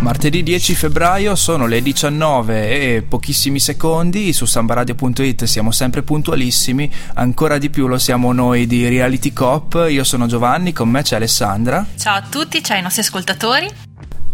Martedì 10 febbraio sono le 19 e pochissimi secondi, su sambaradio.it siamo sempre puntualissimi, ancora di più lo siamo noi di Reality Cop, io sono Giovanni, con me c'è Alessandra. Ciao a tutti, ciao ai nostri ascoltatori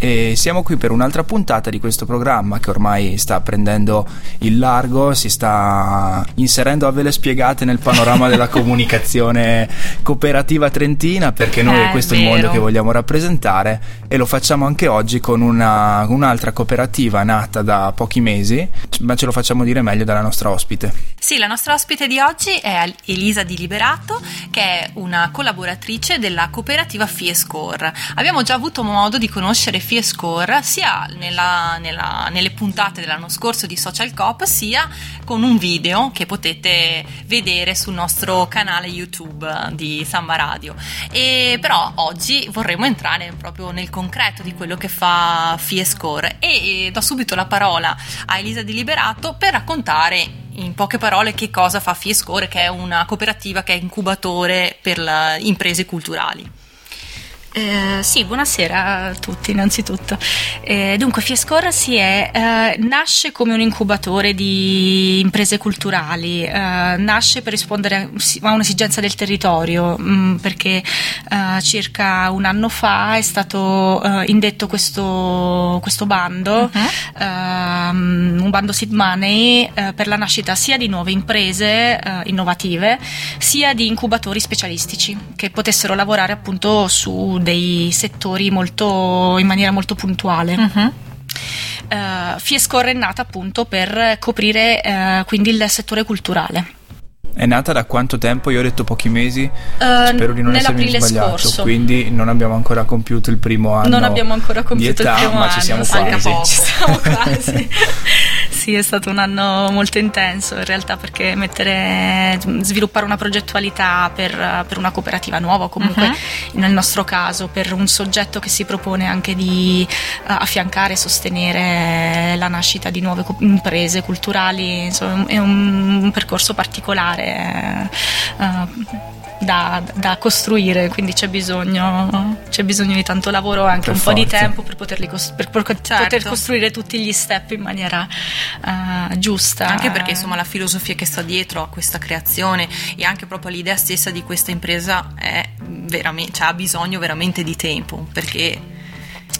e siamo qui per un'altra puntata di questo programma che ormai sta prendendo il largo, si sta inserendo a vele spiegate nel panorama della comunicazione cooperativa trentina perché noi è, è questo vero. il mondo che vogliamo rappresentare e lo facciamo anche oggi con una, un'altra cooperativa nata da pochi mesi, ma ce lo facciamo dire meglio dalla nostra ospite. Sì, la nostra ospite di oggi è Elisa Di Liberato che è una collaboratrice della cooperativa Fiescore. Abbiamo già avuto modo di conoscere Fiescore Score sia nella, nella, nelle puntate dell'anno scorso di Social Cop sia con un video che potete vedere sul nostro canale YouTube di Samba Radio. E però oggi vorremmo entrare proprio nel concreto di quello che fa Fiescore e do subito la parola a Elisa Di Liberato per raccontare in poche parole che cosa fa Fiescore, che è una cooperativa che è incubatore per imprese culturali. Eh, sì, buonasera a tutti innanzitutto. Eh, dunque, Fiescor si è, eh, nasce come un incubatore di imprese culturali, eh, nasce per rispondere a un'esigenza del territorio, mh, mm, perché eh, circa un anno fa è stato eh, indetto questo, questo bando, uh-huh. un bando seed money per la nascita sia di nuove imprese innovative, sia di incubatori specialistici che potessero lavorare appunto su dei settori molto, in maniera molto puntuale. Uh-huh. Uh, Fiescore è nata appunto per coprire uh, quindi il settore culturale. È nata da quanto tempo? Io ho detto pochi mesi, uh, spero di non essermi sbagliato, scorso. quindi non abbiamo ancora compiuto il primo anno. Non abbiamo ancora compiuto età, il primo ma anno, ci siamo quasi. Ci siamo quasi. sì, è stato un anno molto intenso in realtà perché mettere, sviluppare una progettualità per, per una cooperativa nuova, comunque uh-huh. nel nostro caso per un soggetto che si propone anche di uh, affiancare e sostenere la nascita di nuove co- imprese culturali, insomma è un, un percorso particolare. Uh, da, da, costruire, quindi c'è bisogno, c'è bisogno di tanto lavoro e anche per un forza. po' di tempo per, poterli per, per certo. poter costruire tutti gli step in maniera uh, giusta. Anche perché insomma la filosofia che sta dietro a questa creazione e anche proprio l'idea stessa di questa impresa è veramente, cioè, ha bisogno veramente di tempo perché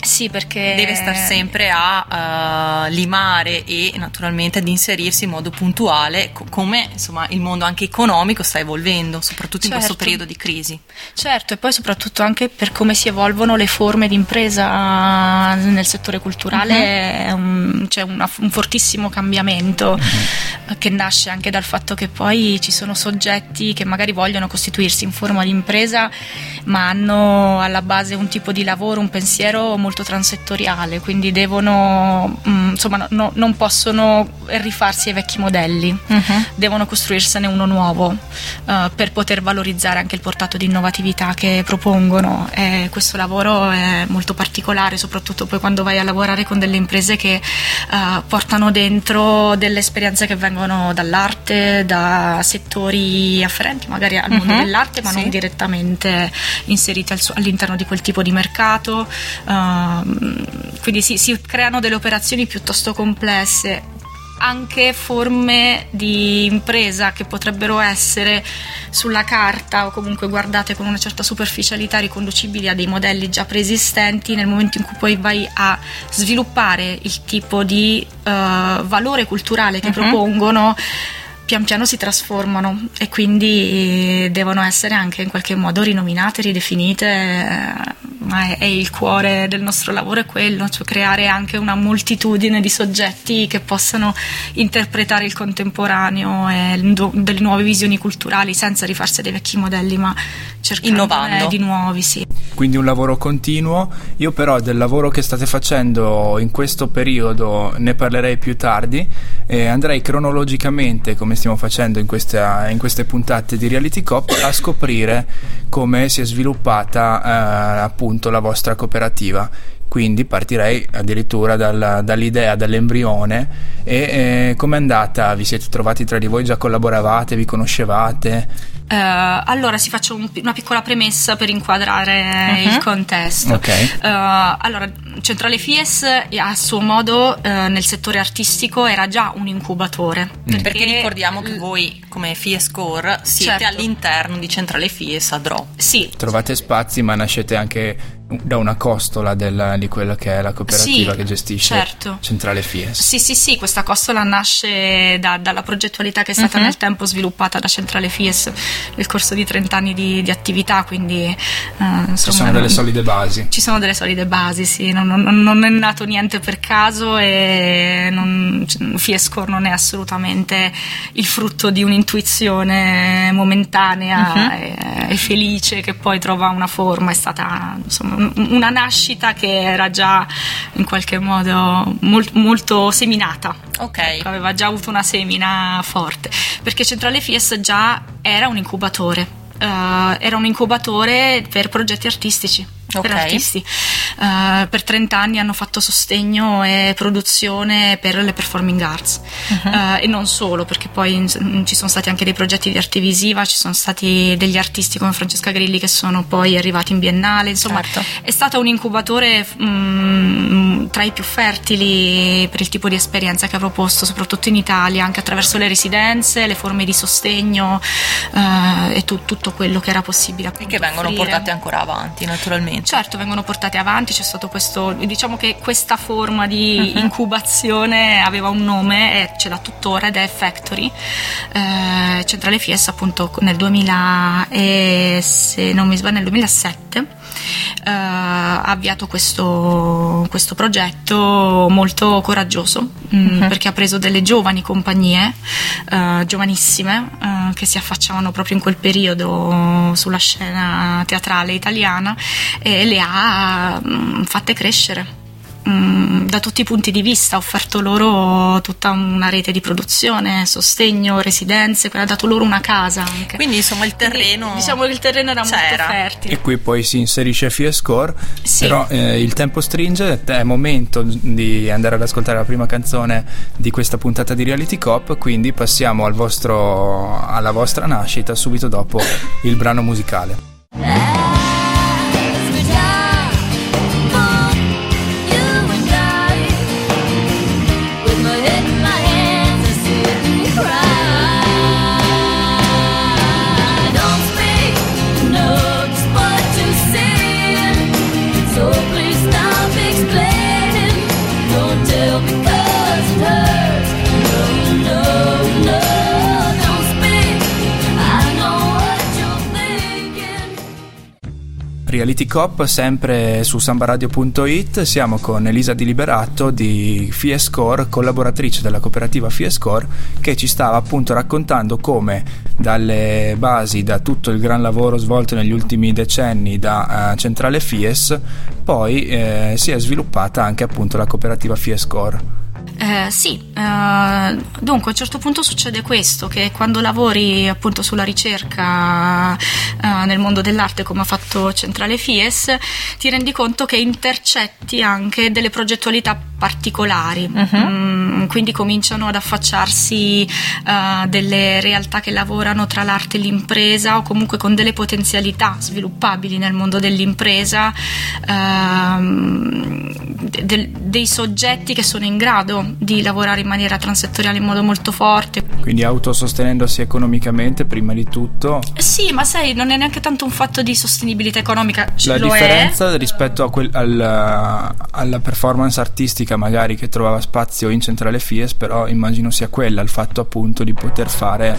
sì, perché deve stare sempre a uh, limare e naturalmente ad inserirsi in modo puntuale, co- come insomma il mondo anche economico sta evolvendo, soprattutto certo. in questo certo. periodo di crisi. Certo, e poi soprattutto anche per come si evolvono le forme di impresa nel settore culturale, uh-huh. un, c'è una, un fortissimo cambiamento uh-huh. che nasce anche dal fatto che poi ci sono soggetti che magari vogliono costituirsi in forma di impresa, ma hanno alla base un tipo di lavoro, un pensiero molto transettoriale, quindi devono, mh, mm, insomma, no, non possono rifarsi ai vecchi modelli, uh-huh. devono costruirsene uno nuovo uh, per poter valorizzare anche il portato di innovatività che propongono. E questo lavoro è molto particolare, soprattutto poi quando vai a lavorare con delle imprese che uh, portano dentro delle esperienze che vengono dall'arte, da settori afferenti magari al mondo uh-huh. dell'arte, ma sì. non direttamente inseriti al, all'interno di quel tipo di mercato. Uh, quindi si, si creano delle operazioni piuttosto complesse anche forme di impresa che potrebbero essere sulla carta o comunque guardate con una certa superficialità riconducibili a dei modelli già preesistenti nel momento in cui poi vai a sviluppare il tipo di uh, valore culturale che uh-huh. propongono pian piano si trasformano e quindi devono essere anche in qualche modo rinominate, ridefinite, eh, ma è, è il cuore del nostro lavoro è quello, cioè creare anche una moltitudine di soggetti che possano interpretare il contemporaneo e delle nuove visioni culturali senza rifarsi dei vecchi modelli, ma cercando di nuovi, sì. Quindi un lavoro continuo. Io però del lavoro che state facendo in questo periodo ne parlerei più tardi e andrei cronologicamente come come stiamo facendo in, questa, in queste puntate di Reality Cop, a scoprire come si è sviluppata eh, appunto la vostra cooperativa. Quindi partirei addirittura dal, dall'idea, dall'embrione e eh, com'è andata? Vi siete trovati tra di voi, già collaboravate, vi conoscevate? Uh, allora, si faccio un, una piccola premessa per inquadrare uh-huh. il contesto. Okay. Uh, allora, Centrale Fies a suo modo uh, nel settore artistico era già un incubatore. Mm. Perché, perché, ricordiamo che voi come Fies Core siete certo. all'interno di Centrale Fies a Dro. Sì. Trovate spazi ma nascete anche da una costola della, di quella che è la cooperativa sì, che gestisce certo. Centrale Fies. Sì, sì, sì, questa costola nasce da, dalla progettualità che è stata uh-huh. nel tempo sviluppata da Centrale Fies nel corso di 30 anni di, di attività, quindi uh, insomma, ci sono delle solide basi. Ci sono delle solide basi, sì, non, non, non è nato niente per caso e non, Fiescore non è assolutamente il frutto di un'intuizione momentanea uh-huh. e, e felice che poi trova una forma, è stata insomma una nascita che era già in qualche modo molt, molto seminata. Ok. Ecco, aveva già avuto una semina forte, perché Centrale Fies già era un incubatore. Uh, era un incubatore per progetti artistici okay. per artisti. Uh, per 30 anni hanno fatto sostegno e produzione per le performing arts uh-huh. uh, e non solo, perché poi in, ci sono stati anche dei progetti di arte visiva, ci sono stati degli artisti come Francesca Grilli che sono poi arrivati in biennale, insomma certo. è stato un incubatore um, tra i più fertili per il tipo di esperienza che ha proposto, soprattutto in Italia, anche attraverso le residenze, le forme di sostegno uh, e tu, tutto quello che era possibile. E che vengono offrire. portate ancora avanti, naturalmente. Certo, vengono portate avanti, c'è stato questo, diciamo che questa forma di uh-huh. incubazione aveva un nome e ce l'ha tuttora ed è Factory. Eh, Centrale Fies appunto nel 2000 e se non mi sbaglio nel 2007 Uh, ha avviato questo, questo, progetto molto coraggioso mh, uh-huh. perché ha preso delle giovani compagnie, uh, giovanissime, uh, che si affacciavano proprio in quel periodo sulla scena teatrale italiana e le ha mh, fatte crescere Mm, da tutti i punti di vista, ha offerto loro tutta una rete di produzione, sostegno, residenze, ha dato loro una casa anche. Quindi insomma il terreno... Quindi, diciamo che il terreno era c'era. molto fertile. E qui poi si inserisce Fiescore, sì. però eh, il tempo stringe, è momento di andare ad ascoltare la prima canzone di questa puntata di Reality Cop, quindi passiamo al vostro, alla vostra nascita subito dopo il brano musicale. Reality Cop sempre su sambaradio.it siamo con Elisa Di Liberato di Fiescore, collaboratrice della cooperativa Fiescore che ci stava appunto raccontando come dalle basi, da tutto il gran lavoro svolto negli ultimi decenni da uh, Centrale Fies poi eh, si è sviluppata anche appunto la cooperativa Fiescore. Eh, sì, eh, dunque a un certo punto succede questo, che quando lavori appunto sulla ricerca eh, nel mondo dell'arte come ha fatto Centrale Fies, ti rendi conto che intercetti anche delle progettualità particolari, uh-huh. mm, quindi cominciano ad affacciarsi uh, delle realtà che lavorano tra l'arte e l'impresa o comunque con delle potenzialità sviluppabili nel mondo dell'impresa, uh, de- dei soggetti che sono in grado di lavorare in maniera transettoriale in modo molto forte. Quindi autosostenendosi economicamente prima di tutto? Sì, ma sai, non è neanche tanto un fatto di sostenibilità economica. La differenza è. rispetto quel, al, alla performance artistica musica magari che trovava spazio in Centrale Fies, però immagino sia quella, il fatto appunto di poter fare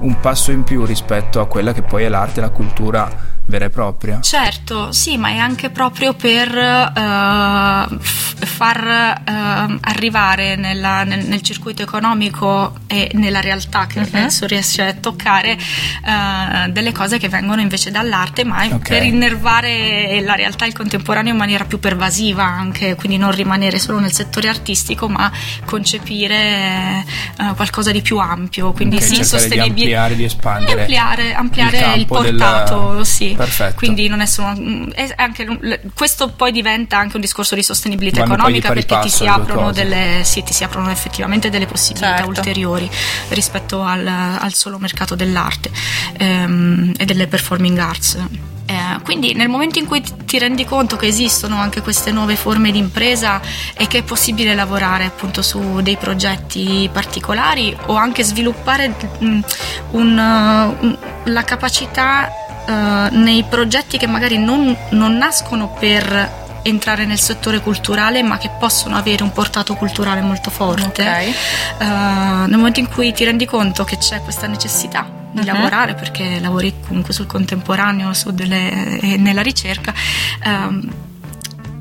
un passo in più rispetto a quella che poi è l'arte e la cultura vera e propria. Certo, sì, ma è anche proprio per uh, f- far uh, arrivare nella, nel, nel, circuito economico e nella realtà che uh-huh. adesso riesce a toccare uh, delle cose che vengono invece dall'arte, ma okay. per innervare la realtà e il contemporaneo in maniera più pervasiva anche, quindi non rimanere solo nel settore artistico, ma concepire qualcosa di più ampio, quindi okay, sì, sostenibilità ampliare, di espandere. Ampliare, ampliare il, il portato, del... sì. Perfetto. Quindi non è solo. È anche, questo poi diventa anche un discorso di sostenibilità Vanno economica perché ti si, aprono delle, sì, ti si aprono effettivamente delle possibilità certo. ulteriori rispetto al, al, solo mercato dell'arte ehm, e delle performing arts. Eh, quindi nel momento in cui ti rendi conto che esistono anche queste nuove forme di impresa e che è possibile lavorare appunto su dei progetti particolari o anche sviluppare mm, un, un, la capacità uh, nei progetti che magari non, non nascono per entrare nel settore culturale ma che possono avere un portato culturale molto forte okay. uh, nel momento in cui ti rendi conto che c'è questa necessità di uh-huh. lavorare perché lavori comunque sul contemporaneo su delle, e nella ricerca. Um,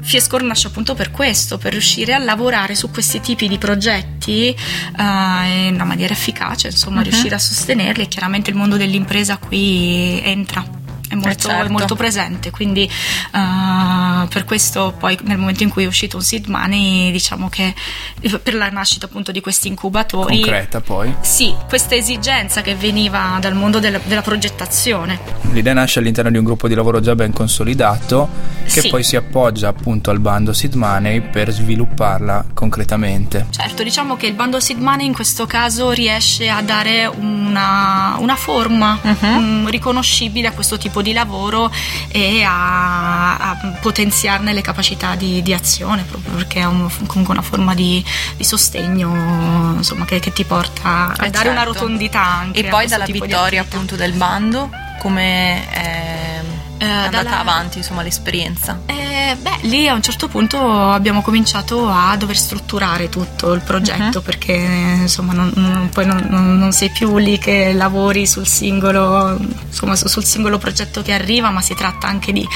Fiescore nasce appunto per questo, per riuscire a lavorare su questi tipi di progetti uh, in una maniera efficace, insomma, uh-huh. riuscire a sostenerli e chiaramente il mondo dell'impresa qui entra è molto, eh certo. è molto presente, quindi uh, per questo poi nel momento in cui è uscito un seed money diciamo che per la nascita appunto di questi incubatori concreta poi sì, questa esigenza che veniva dal mondo della, della progettazione l'idea nasce all'interno di un gruppo di lavoro già ben consolidato che sì. poi si appoggia appunto al bando seed money per svilupparla concretamente certo diciamo che il bando seed money in questo caso riesce a dare una, una forma uh-huh. um, riconoscibile a questo tipo di lavoro e a, a potenziarne le capacità di, di, azione, proprio perché è un, comunque una forma di, di sostegno insomma, che, che, ti porta a eh dare certo. una rotondità anche. E poi dalla vittoria appunto del bando, come è, è andata dalla... avanti insomma, l'esperienza? Eh, beh, lì a un certo punto abbiamo cominciato a dover strutturare tutto il progetto uh-huh. perché insomma non, non, poi non, non, sei più lì che lavori sul singolo, insomma, sul singolo progetto che arriva, ma si tratta anche di,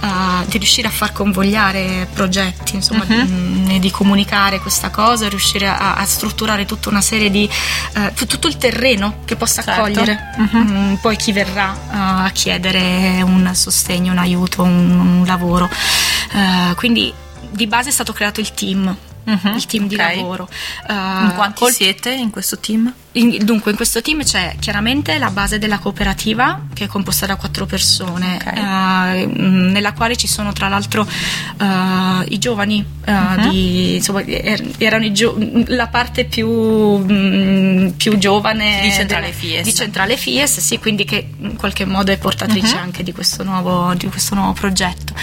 uh, di riuscire a far convogliare progetti, insomma, uh-huh. di, di, comunicare questa cosa, riuscire a, a strutturare tutta una serie di uh, tutto il terreno che possa certo. accogliere uh-huh. um, poi chi verrà uh, a chiedere un sostegno, un aiuto, un, un lavoro. Uh, quindi di base è stato creato il team, uh-huh, il team okay. di lavoro. Uh, in quanti col... siete in questo team? In, dunque, in questo team c'è chiaramente la base della cooperativa, che è composta da quattro persone, okay. uh, nella quale ci sono tra l'altro uh, i giovani, uh, uh-huh. di, insomma, er, erano gio- la parte più, mh, più giovane di Centrale Fies. Di Centrale Fies, sì, quindi che in qualche modo è portatrice uh-huh. anche di questo nuovo, di questo nuovo progetto.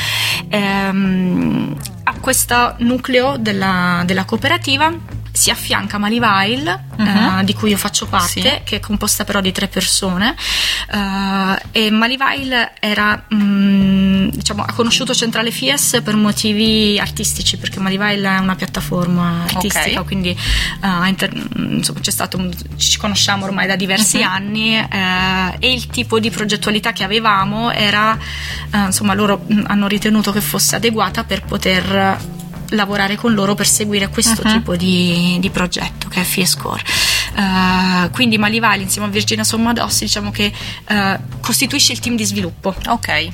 Um, questo nucleo della, della cooperativa si affianca Malivile, uh-huh. uh, di cui io faccio parte, sì. che è composta però di tre persone. Uh, e Malivile era, mh, diciamo, ha conosciuto Centrale Fies per motivi artistici, perché Malivile è una piattaforma artistica, okay. quindi uh, inter- insomma, c'è stato un, ci conosciamo ormai da diversi uh-huh. anni e il tipo di progettualità che avevamo era, insomma, loro hanno ritenuto che fosse adeguata per poter lavorare con loro per seguire questo uh-huh. tipo di, di, progetto che è FIESCORE. Uh, quindi Malivali insieme a Virginia Sommadossi diciamo che uh, costituisce il team di sviluppo. Ok.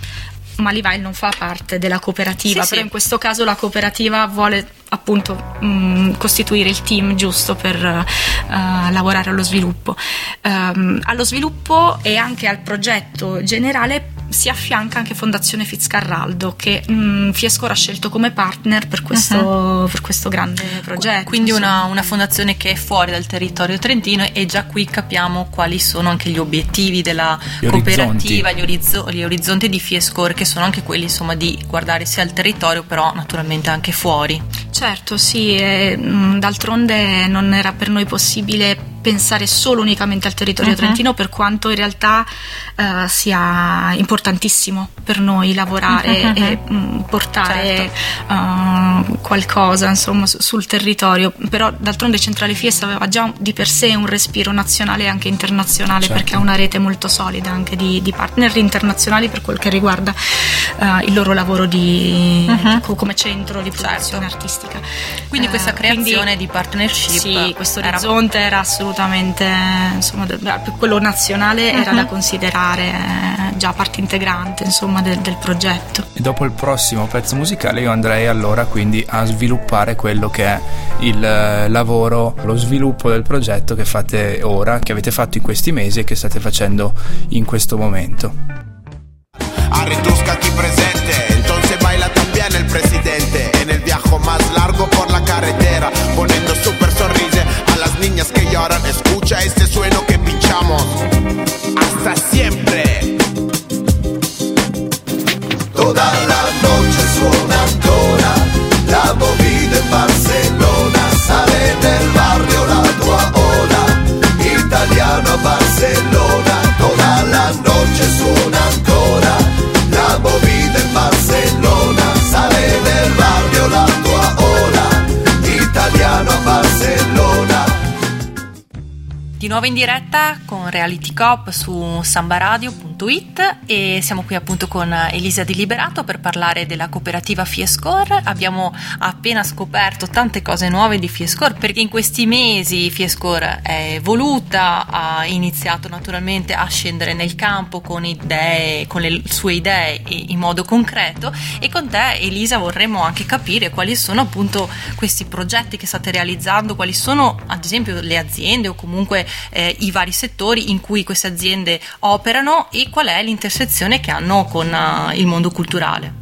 Malivile non fa parte della cooperativa, sì, però sì. in questo caso la cooperativa vuole appunto mh, costituire il team giusto per uh, lavorare allo sviluppo. Um, allo sviluppo e anche al progetto generale si affianca anche Fondazione Fitzcarraldo che mh, Fiescora ha scelto come partner per questo, uh-huh. per questo grande progetto. Quindi una, una, fondazione che è fuori dal territorio trentino e già qui capiamo quali sono anche gli obiettivi della gli cooperativa, orizzonti. Gli, orizzo- gli, orizzonti di Fiescore che sono anche quelli insomma di guardare sia al territorio però naturalmente anche fuori. Certo, sì, e, mh, d'altronde non era per noi possibile pensare solo unicamente al territorio uh-huh. trentino per quanto in realtà uh, sia importantissimo per noi lavorare uh-huh. e mh, mm, portare certo. uh, qualcosa insomma, su, sul territorio però d'altronde Centrale Fiesta aveva già di per sé un respiro nazionale e anche internazionale certo. perché ha una rete molto solida anche di, di partner internazionali per quel che riguarda uh, il loro lavoro di, uh-huh. come centro di produzione certo. artistica quindi questa creazione quindi, di partnership sì, questo orizzonte era, era assolutamente assolutamente insomma, quello nazionale uh-huh. era da mhm. considerare eh, già parte integrante insomma, del, del progetto. E dopo il prossimo pezzo musicale io andrei allora quindi a sviluppare quello che è il eh, lavoro, lo sviluppo del progetto che fate ora, che avete fatto in questi mesi e che state facendo in questo momento. Arretusca aquí presente, entonces baila también el presidente en el viaje más largo por la carretera, poniendo super sonrisa a las niñas que lloran. Escucha este sueno que pinchamos. Hasta siempre. Toda la noche suena la movida en Barcelona, sale del barrio la tua ola, italiano Barcelona, toda la noche suena nuovo in diretta con Reality Cop su sambaradio.it e siamo qui appunto con Elisa Di Liberato per parlare della cooperativa Fiescore. Abbiamo appena scoperto tante cose nuove di Fiescore perché in questi mesi Fiescore è evoluta, ha iniziato naturalmente a scendere nel campo con idee, con le sue idee in modo concreto e con te Elisa vorremmo anche capire quali sono appunto questi progetti che state realizzando, quali sono ad esempio le aziende o comunque eh, i vari settori in cui queste aziende operano e qual è l'intersezione che hanno con uh, il mondo culturale.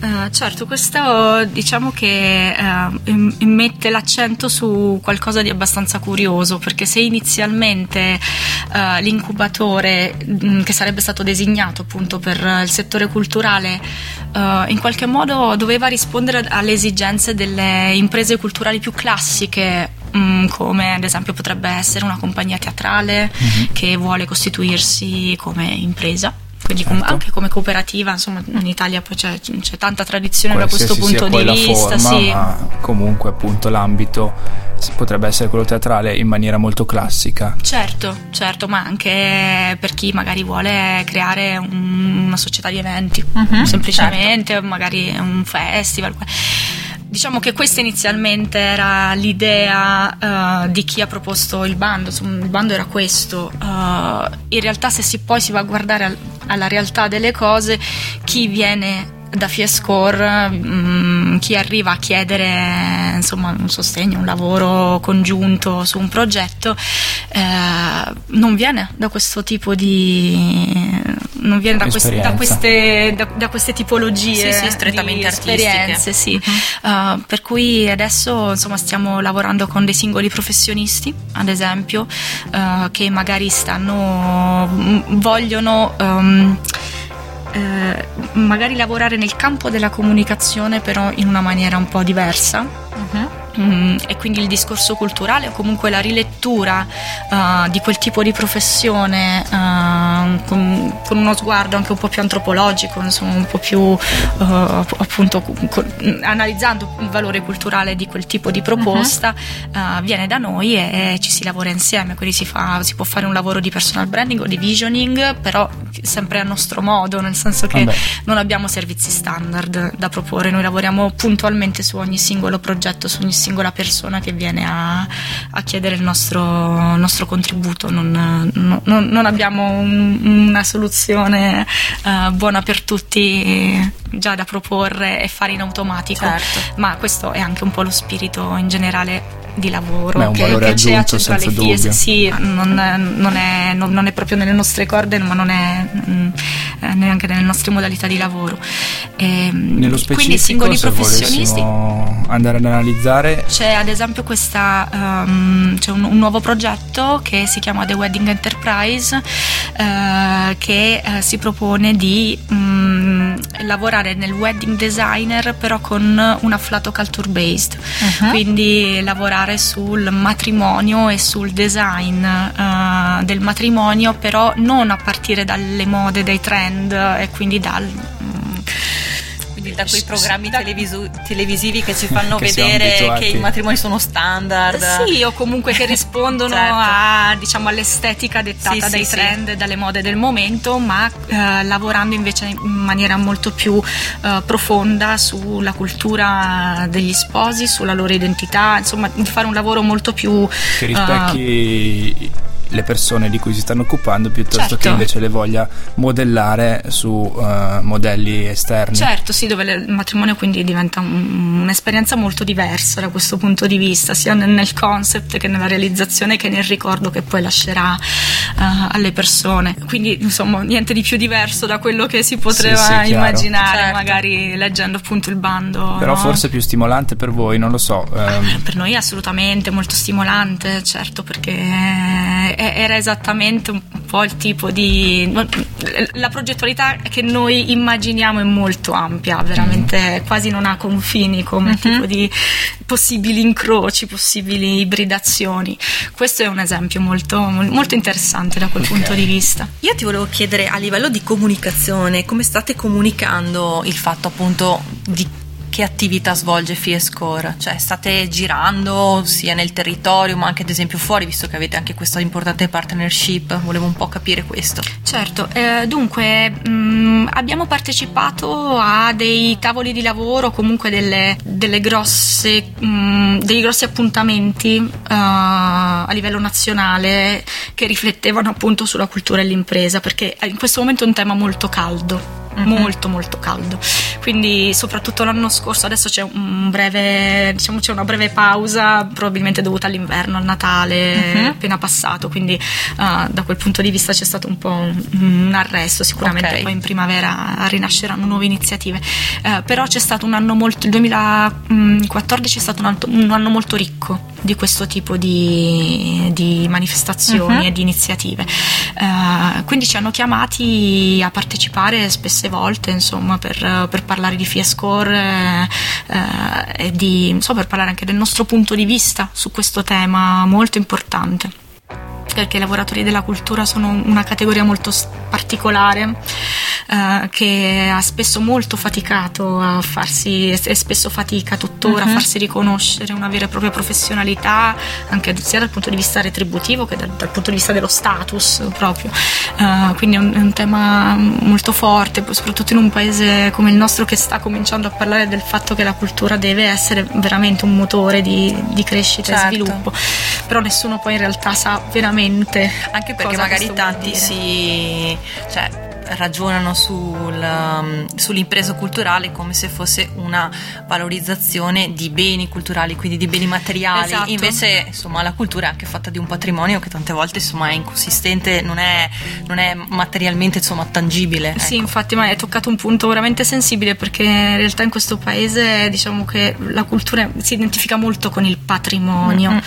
Uh, certo, questo diciamo che uh, mette l'accento su qualcosa di abbastanza curioso, perché se inizialmente uh, l'incubatore mh, che sarebbe stato designato appunto per il settore culturale in qualche modo doveva rispondere alle esigenze delle imprese culturali più classiche Mm, come ad esempio potrebbe essere una compagnia teatrale mm-hmm. che vuole costituirsi come impresa quindi certo. com- anche come cooperativa, insomma in Italia poi c'è, c'è tanta tradizione Qualsiasi da questo punto di vista. Forma, sì. ma comunque appunto l'ambito potrebbe essere quello teatrale in maniera molto classica. Certo, certo, ma anche per chi magari vuole creare un, una società di eventi, uh-huh, semplicemente, certo. magari un festival diciamo che questa inizialmente era l'idea uh, di chi ha proposto il bando, il bando era questo. Uh, in realtà se si, poi si va a guardare al, alla realtà delle cose, chi viene da Fiescore mh, chi arriva a chiedere insomma, un sostegno, un lavoro congiunto su un progetto eh, non viene da questo tipo di non viene da queste, da, queste, da, da queste, tipologie sì, sì, strettamente esperienze sì. uh-huh. uh, per cui adesso insomma, stiamo lavorando con dei singoli professionisti ad esempio uh, che magari stanno vogliono um, eh, magari lavorare nel campo della comunicazione però in una maniera un po' diversa. Uh-huh. Mm, e quindi il discorso culturale o comunque la rilettura uh, di quel tipo di professione uh, con, con, uno sguardo anche un po' più antropologico, insomma un po' più uh, appunto con, analizzando il valore culturale di quel tipo di proposta uh-huh. viene da noi e, e, ci si lavora insieme, quindi si, fa, si, può fare un lavoro di personal branding o di visioning, però sempre a nostro modo, nel senso che Vabbè. non abbiamo servizi standard da proporre, noi lavoriamo puntualmente su ogni singolo progetto, su ogni singola persona che viene a, a chiedere il nostro, nostro contributo, non, non, non abbiamo un, una soluzione uh, buona per tutti già da proporre e fare in automatico, certo. ma questo è anche un po' lo spirito in generale di lavoro Beh, che, che c'è a Centrale Fies. Sì, non, non, è, non, non, è, proprio nelle nostre corde, ma non è mh, mm, neanche nelle nostre modalità di lavoro. E, ehm, Nello specifico, quindi singoli professionisti. andare ad analizzare. C'è ad esempio questa, um, c'è un, un, nuovo progetto che si chiama The Wedding Enterprise uh, che uh, si propone di um, lavorare nel wedding designer però con un afflato culture based, uh-huh. quindi lavorare sul matrimonio e sul design uh, del matrimonio però non a partire dalle mode, dai trend e quindi dal quindi da quei programmi televisu- televisivi che ci fanno che vedere che i matrimoni sono standard. Sì, o comunque che rispondono certo. a, diciamo, all'estetica dettata sì, dai sì, trend e sì. dalle mode del momento, ma eh, lavorando invece in maniera molto più eh, profonda sulla cultura degli sposi, sulla loro identità, insomma, di fare un lavoro molto più... Che rispecchi... Uh, le persone di cui si stanno occupando piuttosto Certo. che invece le voglia modellare su eh, modelli esterni. Certo, sì, dove il matrimonio quindi diventa un- un'esperienza molto diversa da questo punto di vista, sia nel, nel concept che nella realizzazione che nel ricordo che poi lascerà eh, alle persone. Quindi, insomma, niente di più diverso da quello che si poteva Sì, sì, immaginare, Certo. magari leggendo appunto il bando. Però no? forse più stimolante per voi, non lo so. ehm, Per noi è assolutamente molto stimolante, certo, perché era esattamente un po' il tipo di... La progettualità che noi immaginiamo è molto ampia, veramente quasi non ha confini come tipo di possibili incroci, possibili ibridazioni. Questo è un esempio molto, molto interessante da quel punto di vista. Io ti volevo chiedere a livello di comunicazione come state comunicando il fatto appunto di che attività svolge Fiescore? Cioè state girando sia nel territorio ma anche ad esempio fuori visto che avete anche questa importante partnership, volevo un po' capire questo. Certo, eh, dunque mh, abbiamo partecipato a dei tavoli di lavoro, comunque delle, delle grosse, mh, dei grossi appuntamenti eh, a livello nazionale che riflettevano appunto sulla cultura e l'impresa, perché in questo momento è un tema molto caldo. Molto molto caldo. Quindi soprattutto l'anno scorso adesso c'è un breve, diciamo c'è una breve pausa, probabilmente dovuta all'inverno, al Natale Mhm. appena passato, quindi ah, da quel punto di vista c'è stato un po' un, un arresto, sicuramente Ok. poi in primavera rinasceranno nuove iniziative. Eh, però c'è stato un anno molto, il 2014 è stato un, anno- un anno molto ricco di questo tipo di, di manifestazioni Mhm. e di iniziative. Eh, quindi ci hanno chiamati a partecipare spesse volte, insomma, per, per parlare di Fiescore eh, eh, e di, insomma, per parlare anche del nostro punto di vista su questo tema molto importante. Perché i lavoratori della cultura sono una categoria molto particolare eh, che ha spesso molto faticato a farsi e spesso fatica tuttora Mhm. a farsi riconoscere una vera e propria professionalità anche sia dal punto di vista retributivo che dal, dal punto di vista dello status proprio Eh, quindi è un, è un tema molto forte soprattutto in un paese come il nostro che sta cominciando a parlare del fatto che la cultura deve essere veramente un motore di, di crescita Certo. e sviluppo però nessuno poi in realtà sa veramente Anche perché magari tanti si cioè, ragionano sul, um, sull'impresa culturale come se fosse una valorizzazione di beni culturali, quindi di beni materiali. Esatto. Invece, insomma, la cultura è anche fatta di un patrimonio che tante volte insomma, è inconsistente, non è, non è materialmente insomma, tangibile. Sì, ecco. infatti, ma hai toccato un punto veramente sensibile perché in realtà in questo paese diciamo che la cultura si identifica molto con il patrimonio Mm-mm.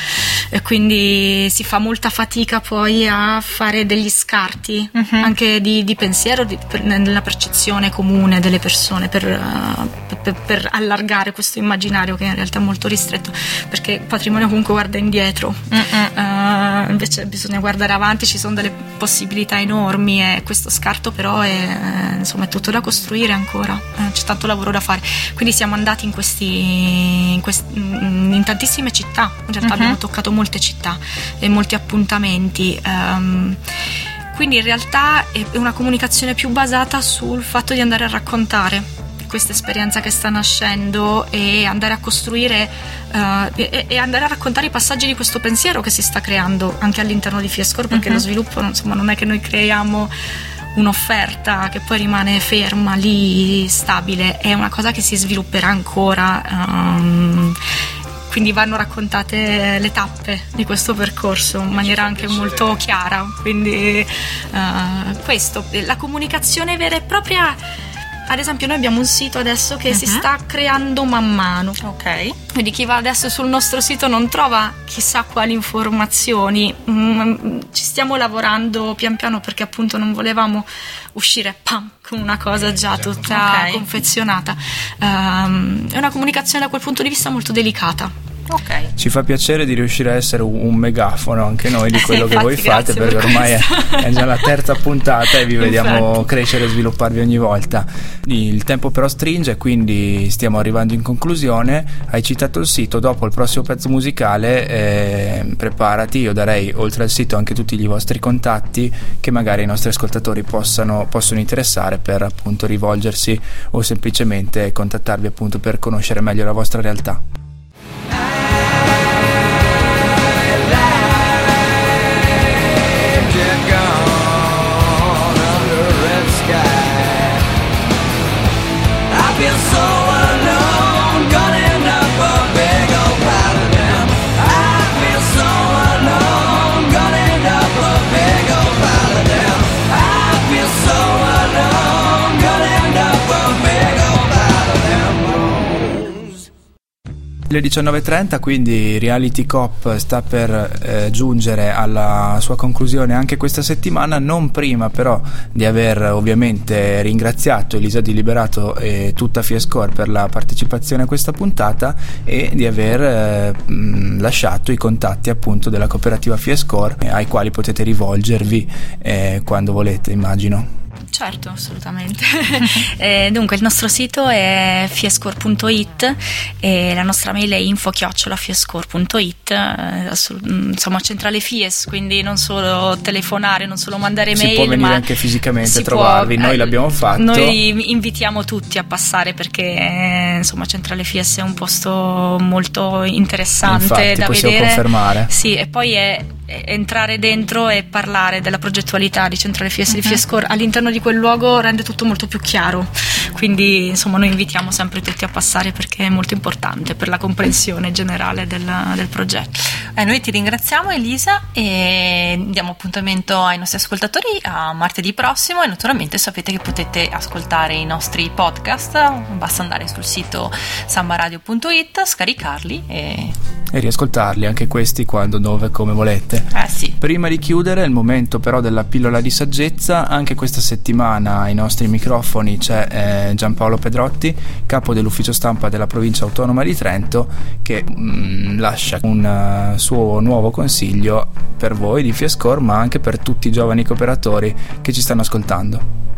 e quindi si fa molta fatica poi a fare degli scarti Mhm. anche di, di pensiero, di- per- nella percezione comune delle persone per, eh, per- per allargare questo immaginario che in realtà è molto ristretto perché il patrimonio comunque guarda indietro. Uh, invece bisogna guardare avanti, ci sono delle possibilità enormi e questo scarto però è, eh, insomma, è tutto da costruire ancora, c'è tanto lavoro da fare. Quindi siamo andati in, questi, in, quest- in tantissime città, in realtà Mhm. abbiamo toccato molte città e molti appuntamenti. ehm, quindi in realtà è una comunicazione più basata sul fatto di andare a raccontare questa esperienza che sta nascendo e andare a costruire eh, e, e andare a raccontare i passaggi di questo pensiero che si sta creando anche all'interno di Fiescore perché Mhm. lo sviluppo insomma, non è che noi creiamo un'offerta che poi rimane ferma lì stabile è una cosa che si svilupperà ancora ehm, quindi vanno raccontate le tappe di questo percorso in maniera anche molto chiara. Quindi eh, questo la comunicazione vera e propria ad esempio noi abbiamo un sito adesso che si Mhm. sta creando man mano Ok. quindi chi va adesso sul nostro sito non trova chissà quali informazioni, Mm, ci stiamo lavorando pian piano perché appunto non volevamo uscire pam, con una cosa già tutta Ok. confezionata. Ehm, è una comunicazione da quel punto di vista molto delicata. Ok. Ci fa piacere di riuscire a essere un, megafono anche noi di Eh, quello che infatti, voi fate, perché per ormai è, è già la terza puntata e vi vediamo Infatti. crescere e svilupparvi ogni volta. Il tempo però stringe, quindi stiamo arrivando in conclusione. Hai citato il sito, dopo il prossimo pezzo musicale, eh, preparati, io darei oltre al sito anche tutti i vostri contatti che magari i nostri ascoltatori possano, possono interessare per appunto rivolgersi o semplicemente contattarvi appunto per conoscere meglio la vostra realtà. Le 19.30, quindi Reality Cop sta per eh, giungere alla sua conclusione anche questa settimana, non prima però di aver ovviamente ringraziato Elisa Di Liberato e tutta Fiescore per la partecipazione a questa puntata e di aver eh, lasciato i contatti appunto della cooperativa Fiescore eh, ai quali potete rivolgervi eh, quando volete, immagino. Certo, assolutamente. eh, dunque, il nostro sito è fiescore.it e la nostra mail è info-fiescore.it, eh, mm, insomma, centrale Fies, quindi non solo telefonare, non solo mandare si mail. Si può venire anche fisicamente a trovarvi, può, noi eh, l'abbiamo fatto. Noi invitiamo tutti a passare perché, eh, insomma, centrale Fies è un posto molto interessante Infatti, da possiamo vedere. confermare. Sì, e poi è entrare dentro e parlare della progettualità di Centrale Fies uh-huh. di Fiescore all'interno di quel luogo rende tutto molto più chiaro. Quindi insomma noi invitiamo sempre tutti a passare perché è molto importante per la comprensione generale del, del progetto. Eh, noi ti ringraziamo Elisa e diamo appuntamento ai nostri ascoltatori a martedì prossimo e naturalmente sapete che potete ascoltare i nostri podcast, basta andare sul sito sambaradio.it, scaricarli e... e riascoltarli anche questi quando, dove, come volete. Eh sì. Prima di chiudere il momento però della pillola di saggezza, anche questa settimana ai nostri microfoni c'è eh, Giampaolo Pedrotti, capo dell'ufficio stampa della provincia autonoma di Trento, che mh, mm, lascia un uh, suo nuovo consiglio per voi di Fiescore, ma anche per tutti i giovani cooperatori che ci stanno ascoltando.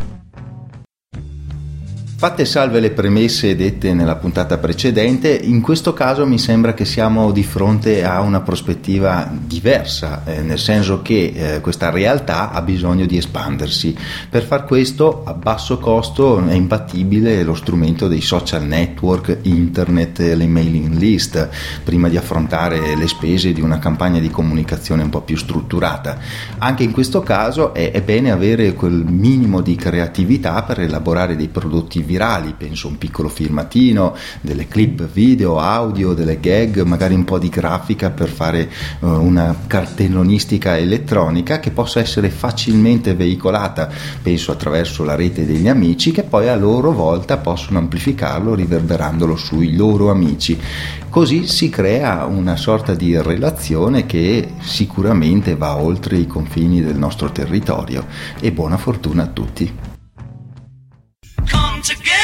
Fatte salve le premesse dette nella puntata precedente, in questo caso mi sembra che siamo di fronte a una prospettiva diversa, eh, nel senso che eh, questa realtà ha bisogno di espandersi. Per far questo a basso costo è imbattibile lo strumento dei social network, internet, le mailing list, prima di affrontare le spese di una campagna di comunicazione un po' più strutturata. Anche in questo caso è, è bene avere quel minimo di creatività per elaborare dei prodotti virali, penso un piccolo filmatino, delle clip video, audio, delle gag, magari un po' di grafica per fare uh, una cartellonistica elettronica che possa essere facilmente veicolata, penso attraverso la rete degli amici che poi a loro volta possono amplificarlo riverberandolo sui loro amici. Così si crea una sorta di relazione che sicuramente va oltre i confini del nostro territorio e buona fortuna a tutti. together.